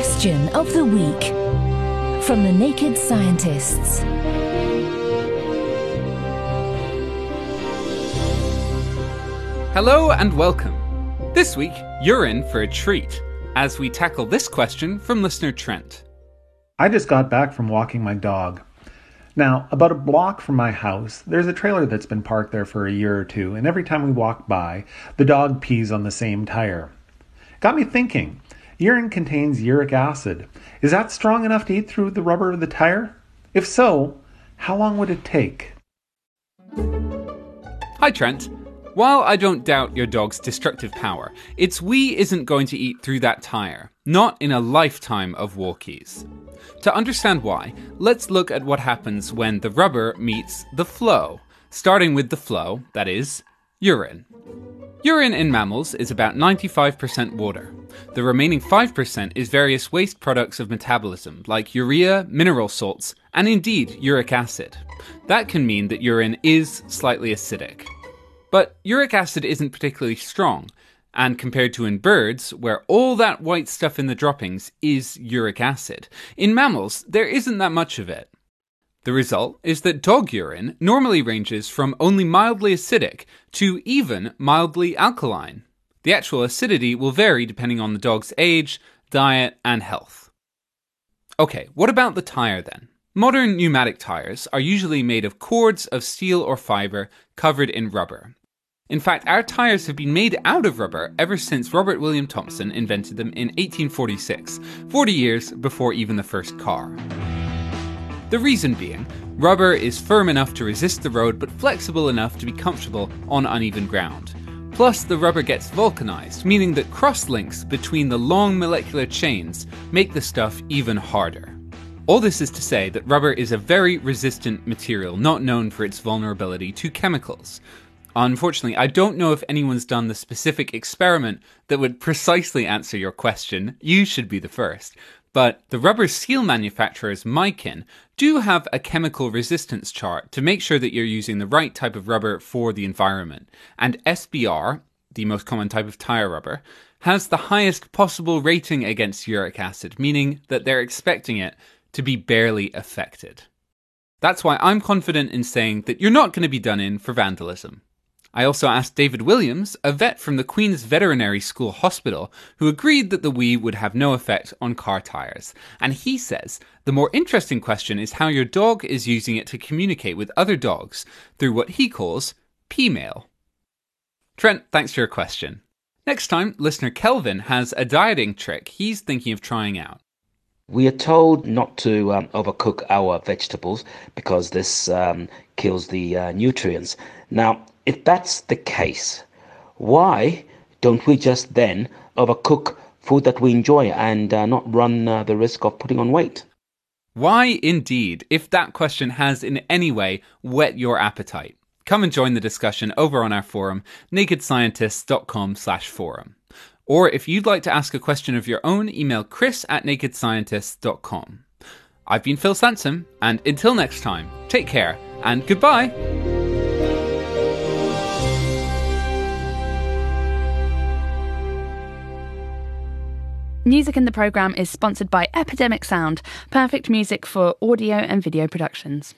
Question of the Week from the Naked Scientists. Hello and welcome. This week, you're in for a treat as we tackle this question from listener Trent. I just got back from walking my dog. Now, about a block from my house, there's a trailer that's been parked there for a year or two, and every time we walk by, the dog pees on the same tire. Got me thinking urine contains uric acid. Is that strong enough to eat through the rubber of the tire? If so, how long would it take? Hi, Trent. While I don't doubt your dog's destructive power, its wee isn't going to eat through that tyre, not in a lifetime of walkies. To understand why, let's look at what happens when the rubber meets the flow, starting with the flow, that is, urine. Urine in mammals is about 95% water. The remaining 5% is various waste products of metabolism, like urea, mineral salts, and indeed uric acid. That can mean that urine is slightly acidic. But uric acid isn't particularly strong, and compared to in birds, where all that white stuff in the droppings is uric acid, in mammals, there isn't that much of it. The result is that dog urine normally ranges from only mildly acidic to even mildly alkaline. The actual acidity will vary depending on the dog's age, diet, and health. Okay, what about the tire then? Modern pneumatic tires are usually made of cords of steel or fiber covered in rubber, in fact, our tyres have been made out of rubber ever since Robert William Thompson invented them in 1846, 40 years before even the first car. The reason being, rubber is firm enough to resist the road but flexible enough to be comfortable on uneven ground. Plus, the rubber gets vulcanized, meaning that cross links between the long molecular chains make the stuff even harder. All this is to say that rubber is a very resistant material, not known for its vulnerability to chemicals. Unfortunately, I don't know if anyone's done the specific experiment that would precisely answer your question. You should be the first. But the rubber seal manufacturers, Mykin, do have a chemical resistance chart to make sure that you're using the right type of rubber for the environment. And SBR, the most common type of tire rubber, has the highest possible rating against uric acid, meaning that they're expecting it to be barely affected. That's why I'm confident in saying that you're not going to be done in for vandalism. I also asked David Williams, a vet from the Queen's Veterinary School Hospital, who agreed that the wee would have no effect on car tyres. And he says the more interesting question is how your dog is using it to communicate with other dogs through what he calls P-mail. Trent, thanks for your question. Next time, listener Kelvin has a dieting trick he's thinking of trying out. We are told not to um, overcook our vegetables because this um, kills the uh, nutrients. Now, if that's the case, why don't we just then overcook food that we enjoy and uh, not run uh, the risk of putting on weight? Why indeed, if that question has in any way whet your appetite? Come and join the discussion over on our forum, nakedscientists.com slash forum. Or if you'd like to ask a question of your own, email chris at nakedscientists.com. I've been Phil Sansom, and until next time, take care and goodbye. Music in the programme is sponsored by Epidemic Sound, perfect music for audio and video productions.